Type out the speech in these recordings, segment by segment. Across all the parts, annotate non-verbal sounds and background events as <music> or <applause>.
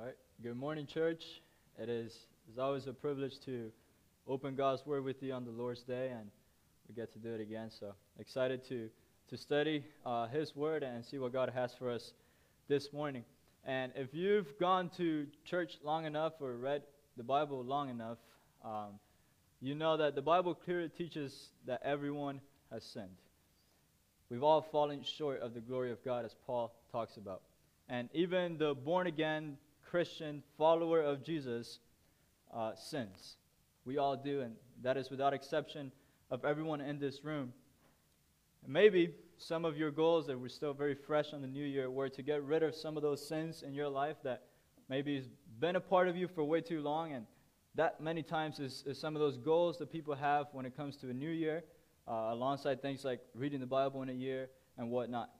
All right. Good morning, church. It is it's always a privilege to open God's Word with you on the Lord's Day, and we get to do it again. So excited to to study uh, His Word and see what God has for us this morning. And if you've gone to church long enough or read the Bible long enough, um, you know that the Bible clearly teaches that everyone has sinned. We've all fallen short of the glory of God, as Paul talks about. And even the born again Christian follower of Jesus uh, sins. We all do, and that is without exception of everyone in this room. And maybe some of your goals that were still very fresh on the new year were to get rid of some of those sins in your life that maybe has been a part of you for way too long. And that many times is, is some of those goals that people have when it comes to a new year, uh, alongside things like reading the Bible in a year and whatnot.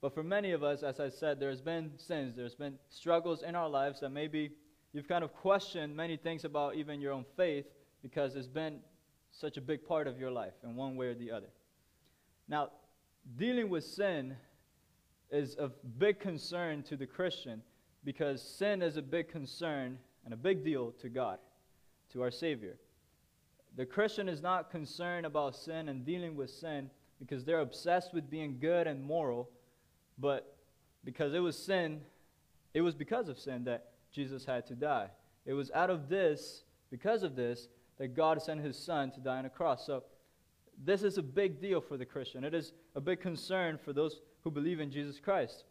But for many of us, as I said, there's been sins, there's been struggles in our lives that maybe you've kind of questioned many things about even your own faith because it's been such a big part of your life in one way or the other. Now, dealing with sin is of big concern to the Christian because sin is a big concern and a big deal to God, to our Savior. The Christian is not concerned about sin and dealing with sin because they're obsessed with being good and moral but because it was sin, it was because of sin that Jesus had to die. It was out of this, because of this, that God sent his son to die on a cross. So this is a big deal for the Christian. It is a big concern for those who believe in Jesus Christ.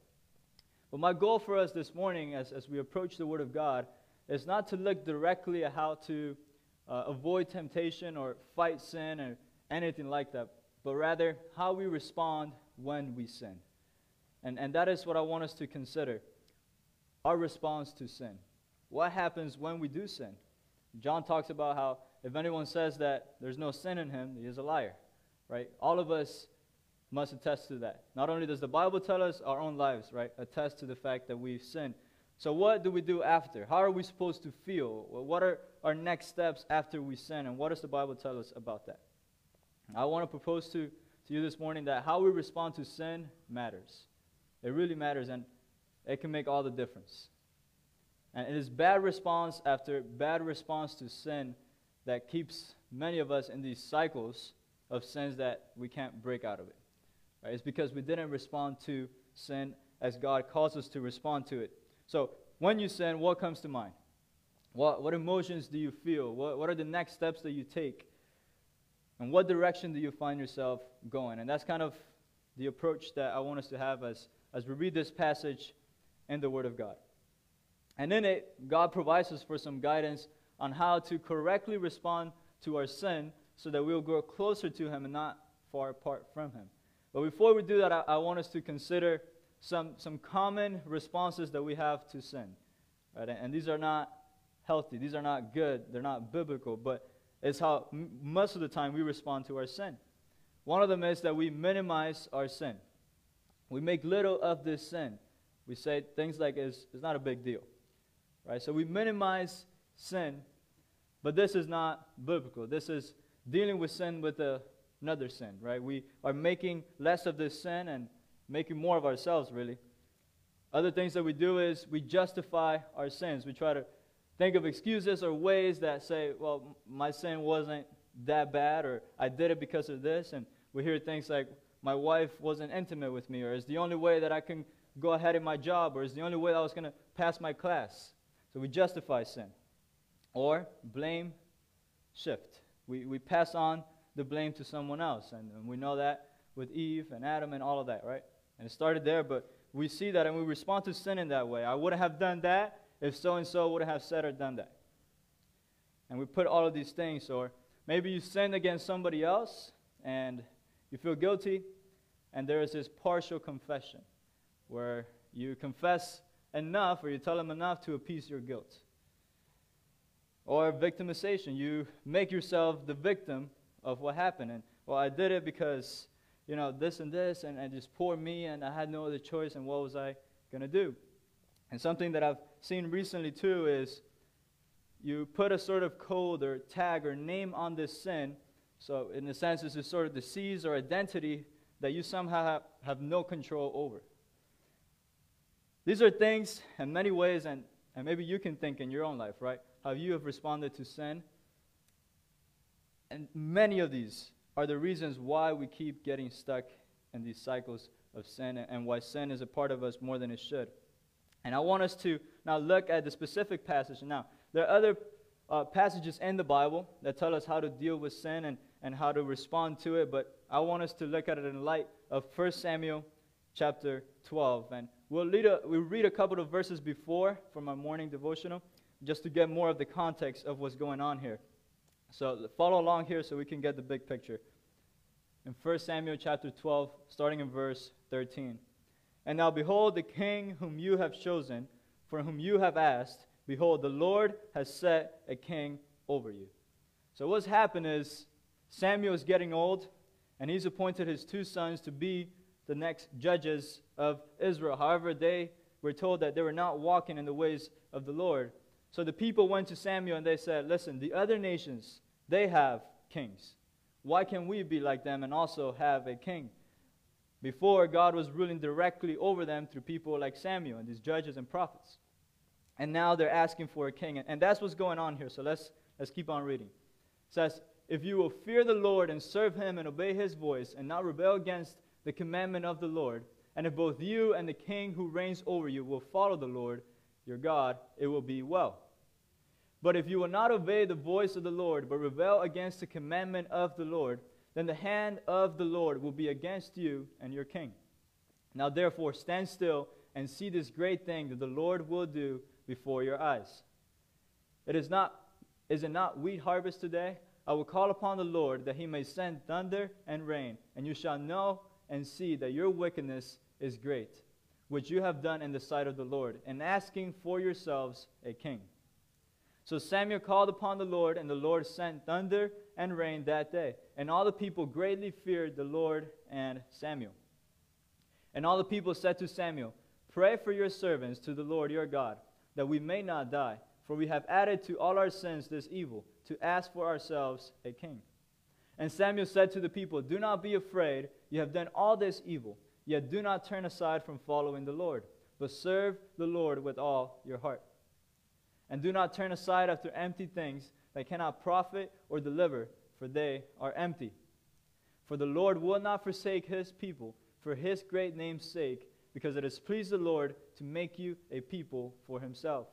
But my goal for us this morning, as, as we approach the Word of God, is not to look directly at how to uh, avoid temptation or fight sin or anything like that, but rather how we respond when we sin. And, and that is what I want us to consider our response to sin. What happens when we do sin? John talks about how if anyone says that there's no sin in him, he is a liar, right? All of us must attest to that. Not only does the Bible tell us, our own lives, right, attest to the fact that we've sinned. So, what do we do after? How are we supposed to feel? What are our next steps after we sin? And what does the Bible tell us about that? I want to propose to, to you this morning that how we respond to sin matters. It really matters, and it can make all the difference. And it is bad response after bad response to sin that keeps many of us in these cycles of sins that we can't break out of it. Right? It's because we didn't respond to sin as God calls us to respond to it. So, when you sin, what comes to mind? What, what emotions do you feel? What, what are the next steps that you take? And what direction do you find yourself going? And that's kind of the approach that I want us to have as as we read this passage in the Word of God. And in it, God provides us for some guidance on how to correctly respond to our sin so that we'll grow closer to Him and not far apart from Him. But before we do that, I, I want us to consider some, some common responses that we have to sin. Right? And these are not healthy, these are not good, they're not biblical, but it's how m- most of the time we respond to our sin. One of them is that we minimize our sin. We make little of this sin. We say things like it's, it's not a big deal. Right? So we minimize sin, but this is not biblical. This is dealing with sin with a, another sin, right? We are making less of this sin and making more of ourselves, really. Other things that we do is we justify our sins. We try to think of excuses or ways that say, well, my sin wasn't that bad, or I did it because of this. And we hear things like, my wife wasn't intimate with me, or it's the only way that I can go ahead in my job, or it's the only way I was going to pass my class. So we justify sin. Or blame shift. We, we pass on the blame to someone else. And, and we know that with Eve and Adam and all of that, right? And it started there, but we see that and we respond to sin in that way. I wouldn't have done that if so and so would have said or done that. And we put all of these things, or maybe you sinned against somebody else and you feel guilty, and there is this partial confession where you confess enough or you tell them enough to appease your guilt. Or victimization. You make yourself the victim of what happened. And, well, I did it because, you know, this and this, and, and just poor me, and I had no other choice, and what was I going to do? And something that I've seen recently too is you put a sort of code or tag or name on this sin so, in a sense, this is sort of the disease or identity that you somehow have, have no control over. These are things in many ways, and, and maybe you can think in your own life, right? How you have responded to sin. And many of these are the reasons why we keep getting stuck in these cycles of sin and why sin is a part of us more than it should. And I want us to now look at the specific passage. Now, there are other uh, passages in the Bible that tell us how to deal with sin and, and how to respond to it, but I want us to look at it in light of 1 Samuel chapter 12. And we'll, read a, we'll read a couple of verses before from our morning devotional just to get more of the context of what's going on here. So follow along here so we can get the big picture. In 1 Samuel chapter 12, starting in verse 13. And now behold, the king whom you have chosen, for whom you have asked, behold, the Lord has set a king over you. So what's happened is Samuel is getting old, and he's appointed his two sons to be the next judges of Israel. However, they were told that they were not walking in the ways of the Lord. So the people went to Samuel and they said, Listen, the other nations, they have kings. Why can't we be like them and also have a king? Before, God was ruling directly over them through people like Samuel and these judges and prophets. And now they're asking for a king. And that's what's going on here. So let's, let's keep on reading. It says, If you will fear the Lord and serve him and obey his voice and not rebel against the commandment of the Lord, and if both you and the king who reigns over you will follow the Lord your God, it will be well. But if you will not obey the voice of the Lord, but rebel against the commandment of the Lord, then the hand of the Lord will be against you and your king. Now therefore stand still and see this great thing that the Lord will do before your eyes. It is not is it not wheat harvest today? I will call upon the Lord that he may send thunder and rain, and you shall know and see that your wickedness is great, which you have done in the sight of the Lord, and asking for yourselves a king. So Samuel called upon the Lord, and the Lord sent thunder and rain that day. And all the people greatly feared the Lord and Samuel. And all the people said to Samuel, Pray for your servants to the Lord your God, that we may not die. For we have added to all our sins this evil, to ask for ourselves a king. And Samuel said to the people, Do not be afraid. You have done all this evil, yet do not turn aside from following the Lord, but serve the Lord with all your heart. And do not turn aside after empty things that cannot profit or deliver, for they are empty. For the Lord will not forsake his people for his great name's sake, because it has pleased the Lord to make you a people for himself.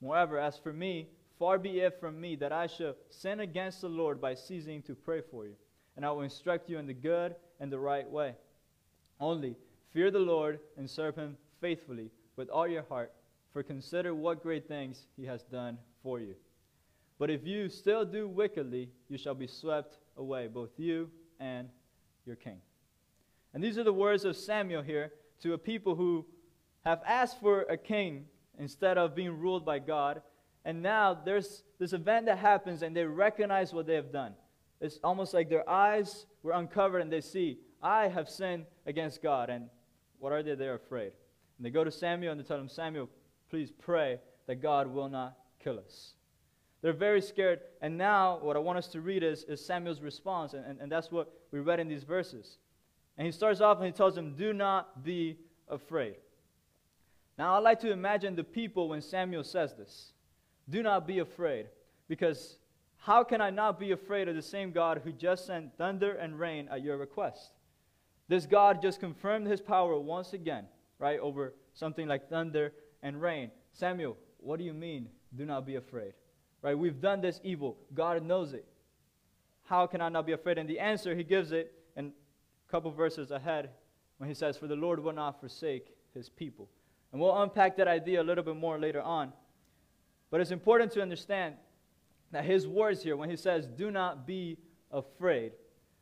Moreover, as for me, far be it from me that I should sin against the Lord by ceasing to pray for you, and I will instruct you in the good and the right way. Only fear the Lord and serve him faithfully with all your heart for consider what great things he has done for you. But if you still do wickedly, you shall be swept away, both you and your king. And these are the words of Samuel here to a people who have asked for a king instead of being ruled by God. And now there's this event that happens and they recognize what they have done. It's almost like their eyes were uncovered and they see, I have sinned against God. And what are they? They're afraid. And they go to Samuel and they tell him, Samuel, please pray that God will not kill us. They're very scared. And now, what I want us to read is, is Samuel's response. And, and, and that's what we read in these verses. And he starts off and he tells them, Do not be afraid. Now, I like to imagine the people when Samuel says this. Do not be afraid. Because how can I not be afraid of the same God who just sent thunder and rain at your request? This God just confirmed his power once again, right, over something like thunder and rain. Samuel, what do you mean? Do not be afraid. Right? We've done this evil. God knows it. How can I not be afraid? And the answer he gives it in a couple verses ahead when he says, For the Lord will not forsake his people. And we'll unpack that idea a little bit more later on. But it's important to understand that his words here, when he says, Do not be afraid,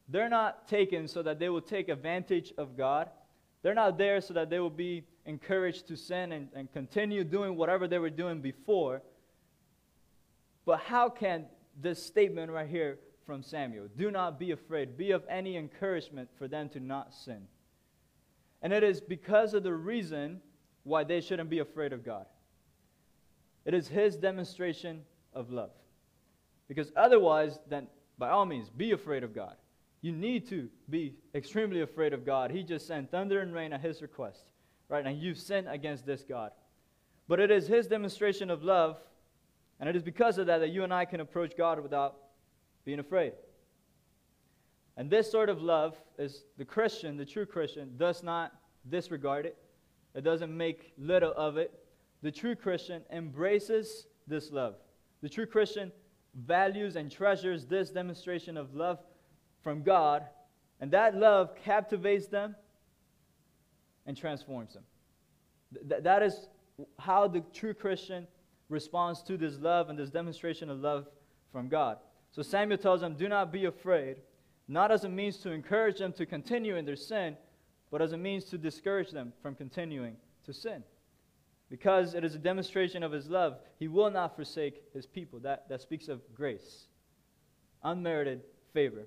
they're not taken so that they will take advantage of God. They're not there so that they will be encouraged to sin and, and continue doing whatever they were doing before. But how can this statement right here from Samuel, do not be afraid, be of any encouragement for them to not sin? And it is because of the reason why they shouldn't be afraid of God. It is his demonstration of love. Because otherwise, then by all means, be afraid of God. You need to be extremely afraid of God. He just sent thunder and rain at his request. right? And you've sinned against this God. But it is His demonstration of love, and it is because of that that you and I can approach God without being afraid. And this sort of love is the Christian, the true Christian, does not disregard it. It doesn't make little of it. The true Christian embraces this love. The true Christian values and treasures this demonstration of love from God, and that love captivates them and transforms them. Th- that is how the true Christian responds to this love and this demonstration of love from God. So Samuel tells them, Do not be afraid, not as a means to encourage them to continue in their sin, but as a means to discourage them from continuing to sin. Because it is a demonstration of his love, he will not forsake his people. That, that speaks of grace, unmerited favor.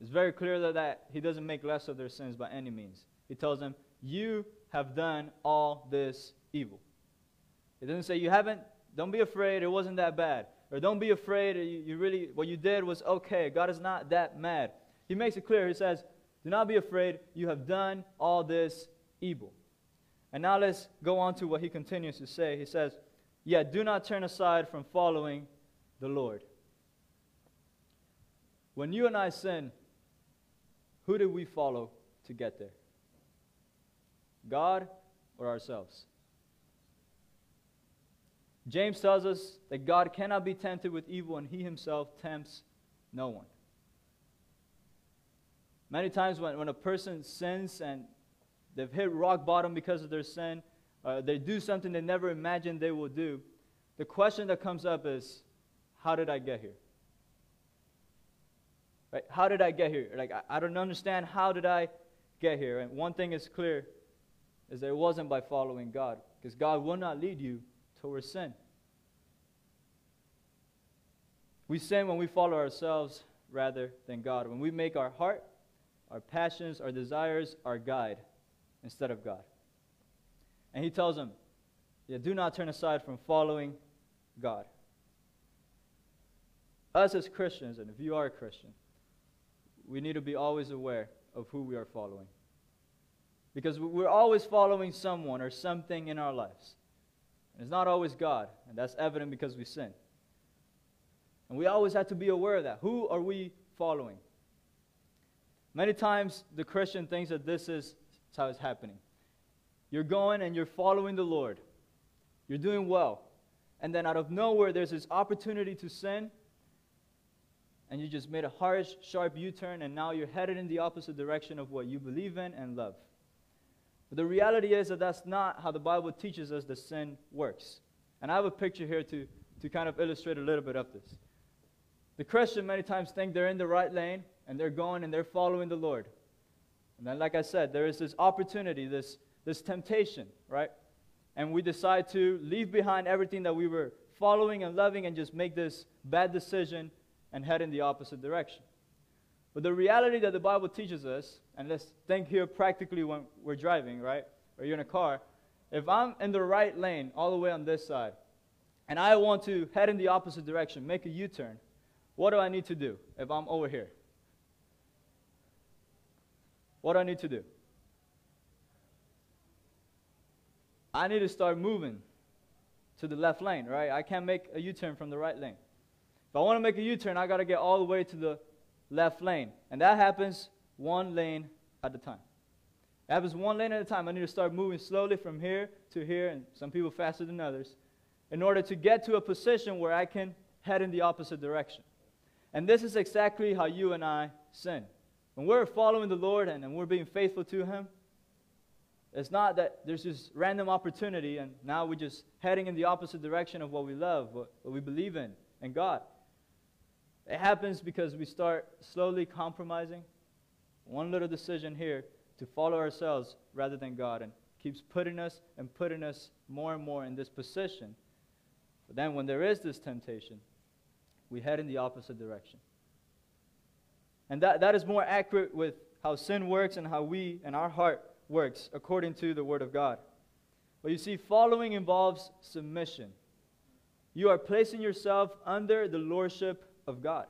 It's very clear that, that he doesn't make less of their sins by any means. He tells them, You have done all this evil. It doesn't say you haven't, don't be afraid, it wasn't that bad. Or don't be afraid, you, you really, what you did was okay. God is not that mad. He makes it clear. He says, Do not be afraid, you have done all this evil. And now let's go on to what he continues to say. He says, Yet do not turn aside from following the Lord. When you and I sin, who did we follow to get there? God or ourselves? James tells us that God cannot be tempted with evil, and he himself tempts no one. Many times when, when a person sins and they've hit rock bottom because of their sin, uh, they do something they never imagined they will do, the question that comes up is, how did I get here? Right? How did I get here? Like, I, I don't understand how did I get here. And one thing is clear is that it wasn't by following God, because God will not lead you towards sin. We sin when we follow ourselves rather than God. When we make our heart, our passions, our desires our guide instead of God. And he tells them, yeah, do not turn aside from following God. Us as Christians, and if you are a Christian, we need to be always aware of who we are following. Because we're always following someone or something in our lives. And it's not always God, and that's evident because we sin. And we always have to be aware of that. Who are we following? Many times the Christian thinks that this is how it's happening. You're going and you're following the Lord. You're doing well. And then out of nowhere, there's this opportunity to sin. And you just made a harsh, sharp U turn, and now you're headed in the opposite direction of what you believe in and love. But the reality is that that's not how the Bible teaches us that sin works. And I have a picture here to, to kind of illustrate a little bit of this. The Christian many times think they're in the right lane and they're going and they're following the Lord. And then, like I said, there is this opportunity, this, this temptation, right? And we decide to leave behind everything that we were following and loving and just make this bad decision and head in the opposite direction. But the reality that the Bible teaches us, and let's think here practically when we're driving, right? Or you're in a car. If I'm in the right lane, all the way on this side, and I want to head in the opposite direction, make a U turn, what do I need to do if I'm over here? What do I need to do? I need to start moving to the left lane, right? I can't make a U turn from the right lane. If I want to make a U turn, I got to get all the way to the left lane. And that happens one lane at a time. It happens one lane at a time. I need to start moving slowly from here to here, and some people faster than others, in order to get to a position where I can head in the opposite direction. And this is exactly how you and I sin. When we're following the Lord and, and we're being faithful to Him, it's not that there's this random opportunity and now we're just heading in the opposite direction of what we love, what, what we believe in, and God. It happens because we start slowly compromising one little decision here to follow ourselves rather than God and keeps putting us and putting us more and more in this position. But then when there is this temptation, we head in the opposite direction. And that, that is more accurate with how sin works and how we and our heart works according to the Word of God. But you see, following involves submission. You are placing yourself under the lordship of God.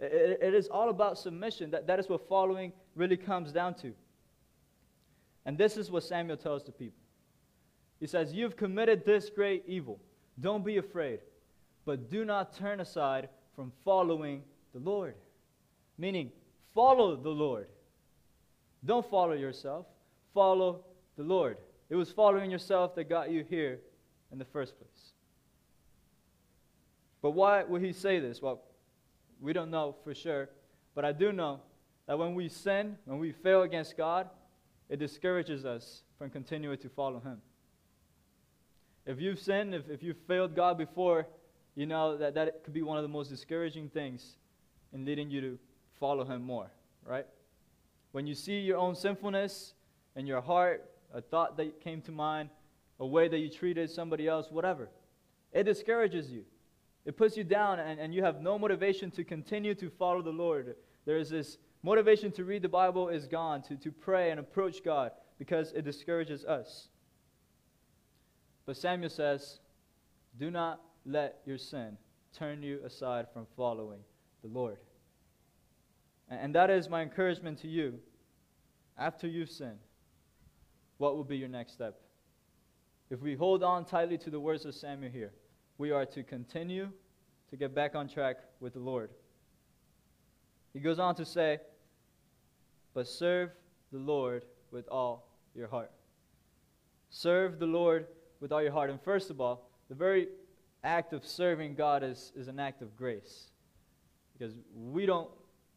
It, it is all about submission. That, that is what following really comes down to. And this is what Samuel tells the people. He says, You've committed this great evil. Don't be afraid, but do not turn aside from following the Lord. Meaning, follow the Lord. Don't follow yourself, follow the Lord. It was following yourself that got you here in the first place. But why would he say this? Well, we don't know for sure, but I do know that when we sin, when we fail against God, it discourages us from continuing to follow him. If you've sinned, if, if you've failed God before, you know that that could be one of the most discouraging things in leading you to follow him more, right? When you see your own sinfulness in your heart, a thought that came to mind, a way that you treated somebody else, whatever, it discourages you. It puts you down, and, and you have no motivation to continue to follow the Lord. There is this motivation to read the Bible is gone, to, to pray and approach God, because it discourages us. But Samuel says, Do not let your sin turn you aside from following the Lord. And, that is my encouragement to you. After you've sinned, what will be your next step? If we hold on tightly to the words of Samuel here, we are to continue to get back on track with the Lord. He goes on to say, But serve the Lord with all your heart. Serve the Lord with all your heart. And first of all, the very act of serving God is, is an act of grace. Because we don't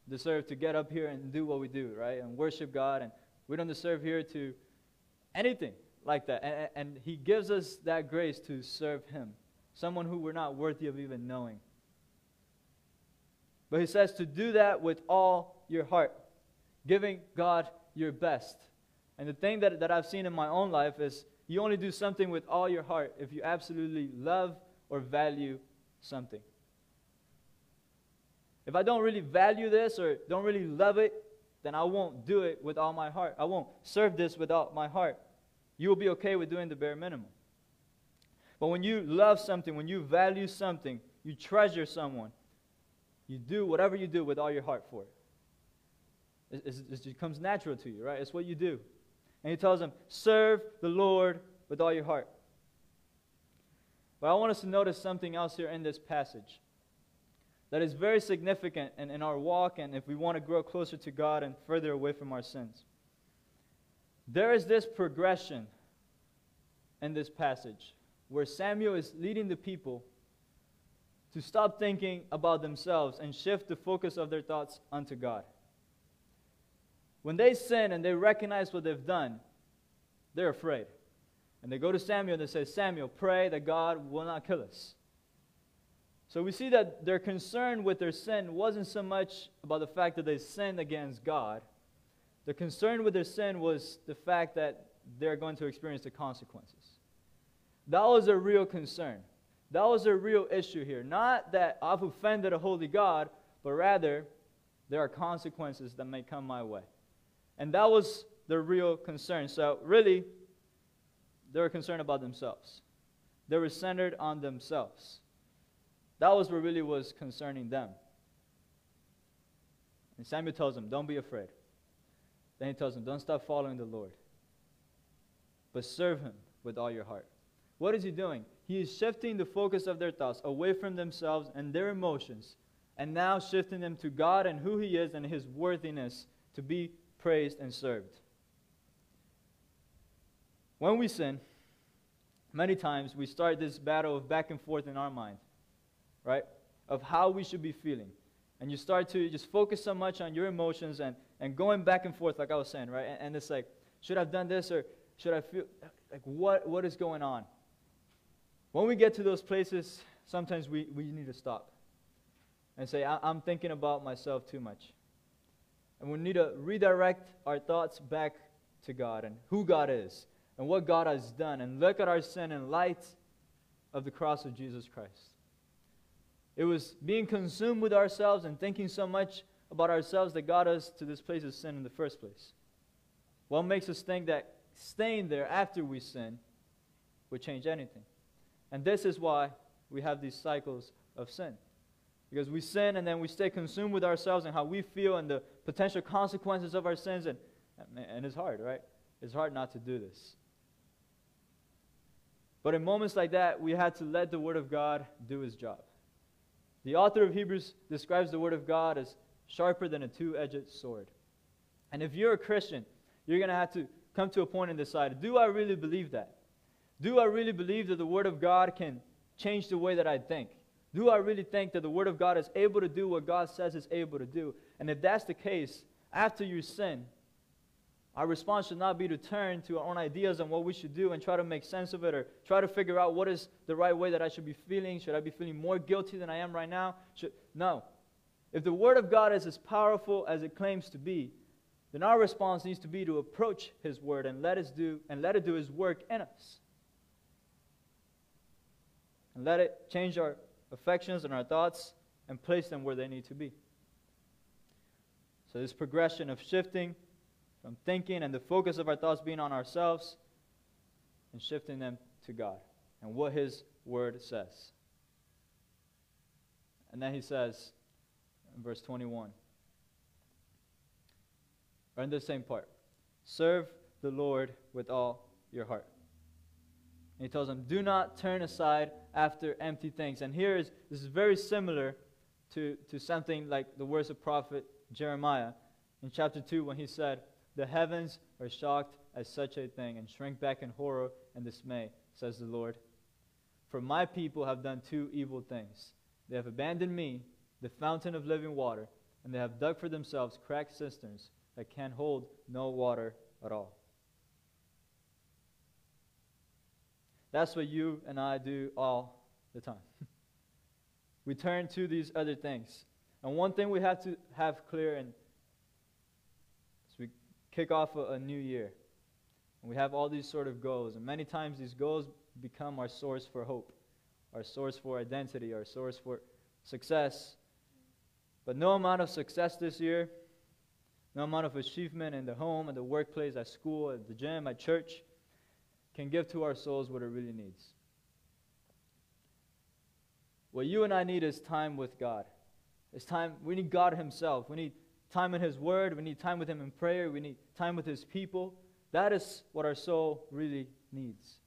deserve to get up here and do what we do, right? And worship God. And we don't deserve here to anything like that. And, and He gives us that grace to serve Him, someone who we're not worthy of even knowing. But He says to do that with all your heart, giving God your best. And the thing that, that I've seen in my own life is you only do something with all your heart if you absolutely love or value something. If I don't really value this or don't really love it, then I won't do it with all my heart. I won't serve this without my heart. You will be okay with doing the bare minimum. But when you love something, when you value something, you treasure someone, you do whatever you do with all your heart for it. It, it, it comes natural to you, right? It's what you do. And he tells them, serve the Lord with all your heart. But I want us to notice something else here in this passage that is very significant in, in our walk and if we want to grow closer to God and further away from our sins. There is this progression in this passage where Samuel is leading the people to stop thinking about themselves and shift the focus of their thoughts onto God. When they sin and they recognize what they've done, they're afraid. And they go to Samuel and they say, Samuel, pray that God will not kill us. So we see that their concern with their sin wasn't so much about the fact that they sinned against God. The concern with their sin was the fact that they're going to experience the consequences. That was a real concern. That was a real issue here. Not that I've offended a holy God, but rather there are consequences that may come my way. And that was their real concern. So, really, they were concerned about themselves, they were centered on themselves. That was what really was concerning them. And Samuel tells them, Don't be afraid. Then he tells them, Don't stop following the Lord, but serve him with all your heart. What is he doing? He is shifting the focus of their thoughts away from themselves and their emotions, and now shifting them to God and who he is and his worthiness to be praised and served. When we sin, many times we start this battle of back and forth in our mind right? Of how we should be feeling. And you start to just focus so much on your emotions and, and going back and forth, like I was saying, right? And, and it's like, should I have done this or should I feel like what, what is going on? When we get to those places, sometimes we, we need to stop and say, I, I'm thinking about myself too much. And we need to redirect our thoughts back to God and who God is and what God has done and look at our sin in light of the cross of Jesus Christ. It was being consumed with ourselves and thinking so much about ourselves that got us to this place of sin in the first place. What makes us think that staying there after we sin would change anything? And this is why we have these cycles of sin. Because we sin and then we stay consumed with ourselves and how we feel and the potential consequences of our sins. And, and it's hard, right? it's hard not to do this. But in moments like that, we had to let the Word of God do His job. The author of Hebrews describes the Word of God as sharper than a two edged sword. And if you're a Christian, you're going to have to come to a point and decide do I really believe that? Do I really believe that the Word of God can change the way that I think? Do I really think that the Word of God is able to do what God says it's able to do? And if that's the case, after you sin, our response should not be to turn to our own ideas on what we should do and try to make sense of it or try to figure out what is the right way that I should be feeling. Should I be feeling more guilty than I am right now? Should, no. If the Word of God is as powerful as it claims to be, then our response needs to be to approach His Word and let us do and let it do His work in us. And let it change our affections and our thoughts and place them where they need to be. So this progression of shifting from thinking and the focus of our thoughts being on ourselves and shifting them to God and what His Word says. And then He says in verse 21, or in the same part, serve the Lord with all your heart. And he tells them, do not turn aside after empty things. And here is this is very similar to, to something like the words of prophet Jeremiah in chapter 2 when he said, the heavens are shocked at such a thing and shrink back in horror and dismay, says the Lord. For my people have done two evil things. They have abandoned me, the fountain of living water, and they have dug for themselves cracked cisterns that can hold no water at all. That's what you and I do all the time. <laughs> we turn to these other things. And one thing we have to have clear and kick off a, a new year. And we have all these sort of goals. And many times these goals become our source for hope, our source for identity, our source for success. But no amount of success this year, no amount of achievement in the home, in the workplace, at school, at the gym, at church, can give to our souls what it really needs. What you and I need is time with God. It's time, we need God Himself. We need time in His Word. We need time with Him in prayer. We need time with His people. That is what our soul really needs.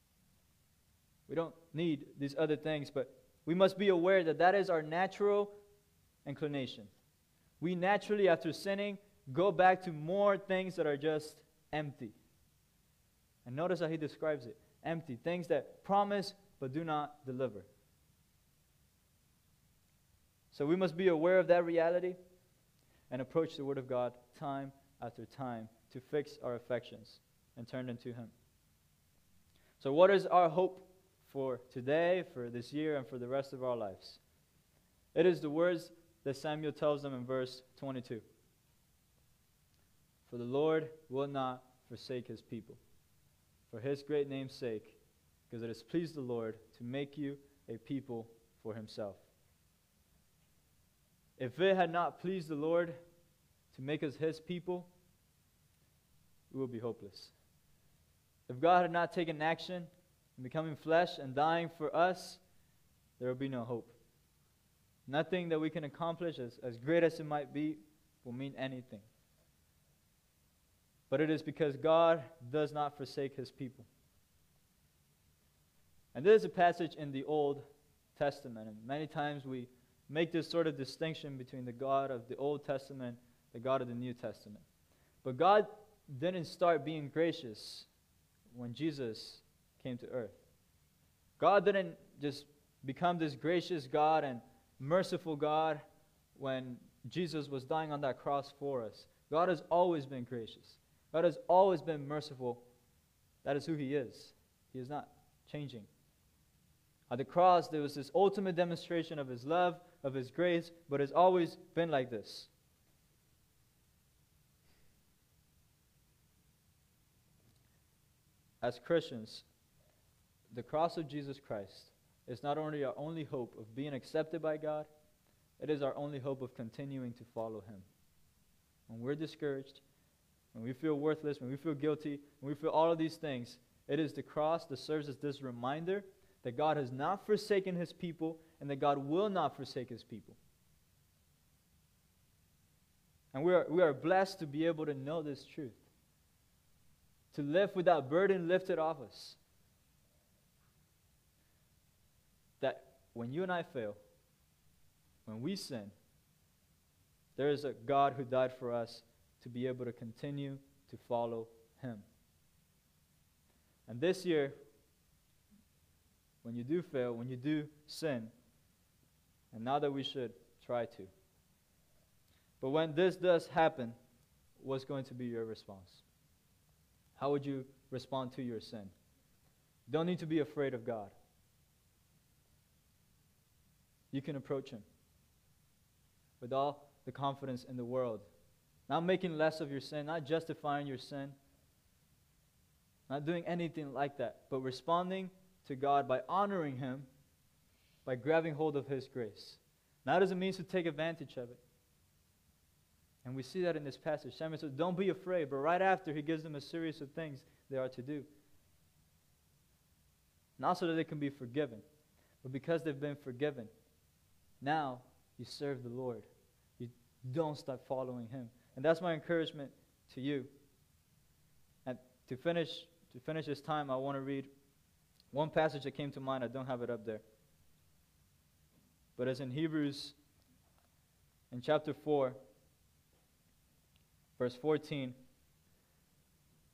We don't need these other things, but we must be aware that that is our natural inclination. We naturally, after sinning, go back to more things that are just empty. And notice how he describes it empty, things that promise but do not deliver. So we must be aware of that reality and approach the Word of God time after time to fix our affections and turn them to Him. So, what is our hope for today, for this year, and for the rest of our lives? It is the words that Samuel tells them in verse 22 For the Lord will not forsake His people, for His great name's sake, because it has pleased the Lord to make you a people for Himself. If it had not pleased the Lord to make us his people, we would be hopeless. If God had not taken action in becoming flesh and dying for us, there would be no hope. Nothing that we can accomplish, as, as great as it might be, will mean anything. But it is because God does not forsake his people. And this is a passage in the Old Testament, and many times we make this sort of distinction between the God of the Old Testament, the God of the New Testament. But God didn't start being gracious when Jesus came to earth. God didn't just become this gracious God and merciful God when Jesus was dying on that cross for us. God has always been gracious. God has always been merciful. That is who He is. He is not changing. At the cross, there was this ultimate demonstration of His love, of His grace, but it's always been like this. As Christians, the cross of Jesus Christ is not only our only hope of being accepted by God, it is our only hope of continuing to follow Him. When we're discouraged, when we feel worthless, when we feel guilty, when we feel all of these things, it is the cross that serves as this reminder that God has not forsaken his people and that God will not forsake his people. And we are, we are blessed to be able to know this truth. to live with that burden lifted off us. That when you and I fail, when we sin, there is a God who died for us to be able to continue to follow Him. And this year, when you do fail, when you do sin, and now that we should try to. But when this does happen, what's going to be your response? How would you respond to your sin? Don't need to be afraid of God. You can approach Him with all the confidence in the world. Not making less of your sin, not justifying your sin, not doing anything like that, but responding to God by honoring Him, by grabbing hold of His grace. Not as a means to take advantage of it. And we see that in this passage. Samuel says, Don't be afraid, but right after, he gives them a series of things they are to do. Not so that they can be forgiven, but because they've been forgiven, now you serve the Lord. You don't stop following Him. And that's my encouragement to you. And to finish, to finish this time, I want to read one passage that came to mind. I don't have it up there. But as in Hebrews, in chapter 4, verse 14,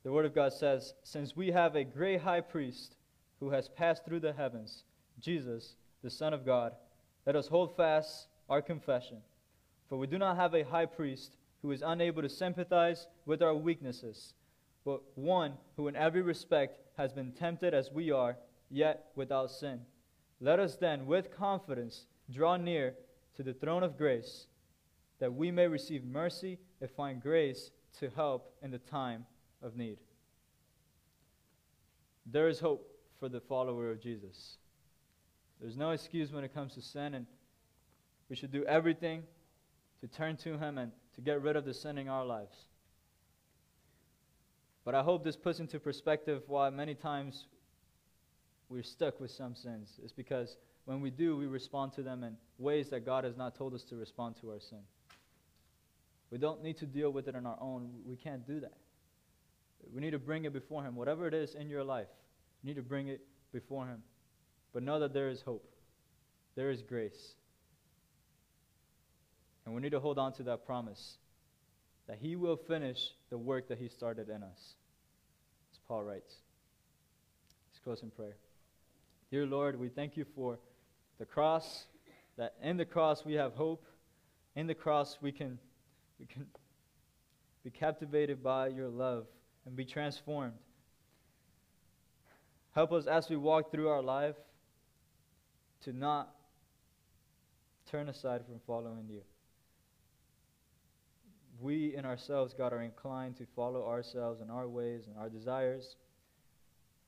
the Word of God says, Since we have a great high priest who has passed through the heavens, Jesus, the Son of God, let us hold fast our confession. For we do not have a high priest who is unable to sympathize with our weaknesses, but one who in every respect has been tempted as we are, yet without sin. Let us then, with confidence, draw near to the throne of grace, that we may receive mercy and find grace to help in the time of need. There is hope for the follower of Jesus. There's no excuse when it comes to sin, and we should do everything to turn to Him and to get rid of the sin in our lives. But I hope this puts into perspective why many times we're stuck with some sins. It's because when we do, we respond to them in ways that God has not told us to respond to our sin. We don't need to deal with it on our own. We can't do that. We need to bring it before Him. Whatever it is in your life, you need to bring it before Him. But know that there is hope, there is grace. And we need to hold on to that promise that He will finish the work that He started in us. As Paul writes. Let's close in prayer. Dear Lord, we thank you for the cross, that in the cross we have hope. In the cross we can, we can be captivated by your love and be transformed. Help us as we walk through our life to not turn aside from following you. We in ourselves, God, are inclined to follow ourselves and our ways and our desires.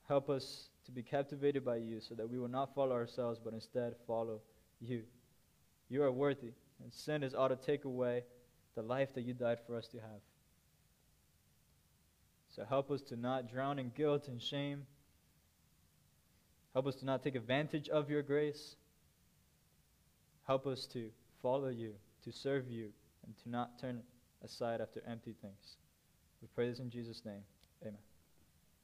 Help us to be captivated by you so that we will not follow ourselves, but instead follow you. You are worthy, and sin is ought to take away the life that you died for us to have. So help us to not drown in guilt and shame. Help us to not take advantage of your grace. Help us to follow you, to serve you, and to not turn aside after empty things. We pray this in Jesus' name. Amen.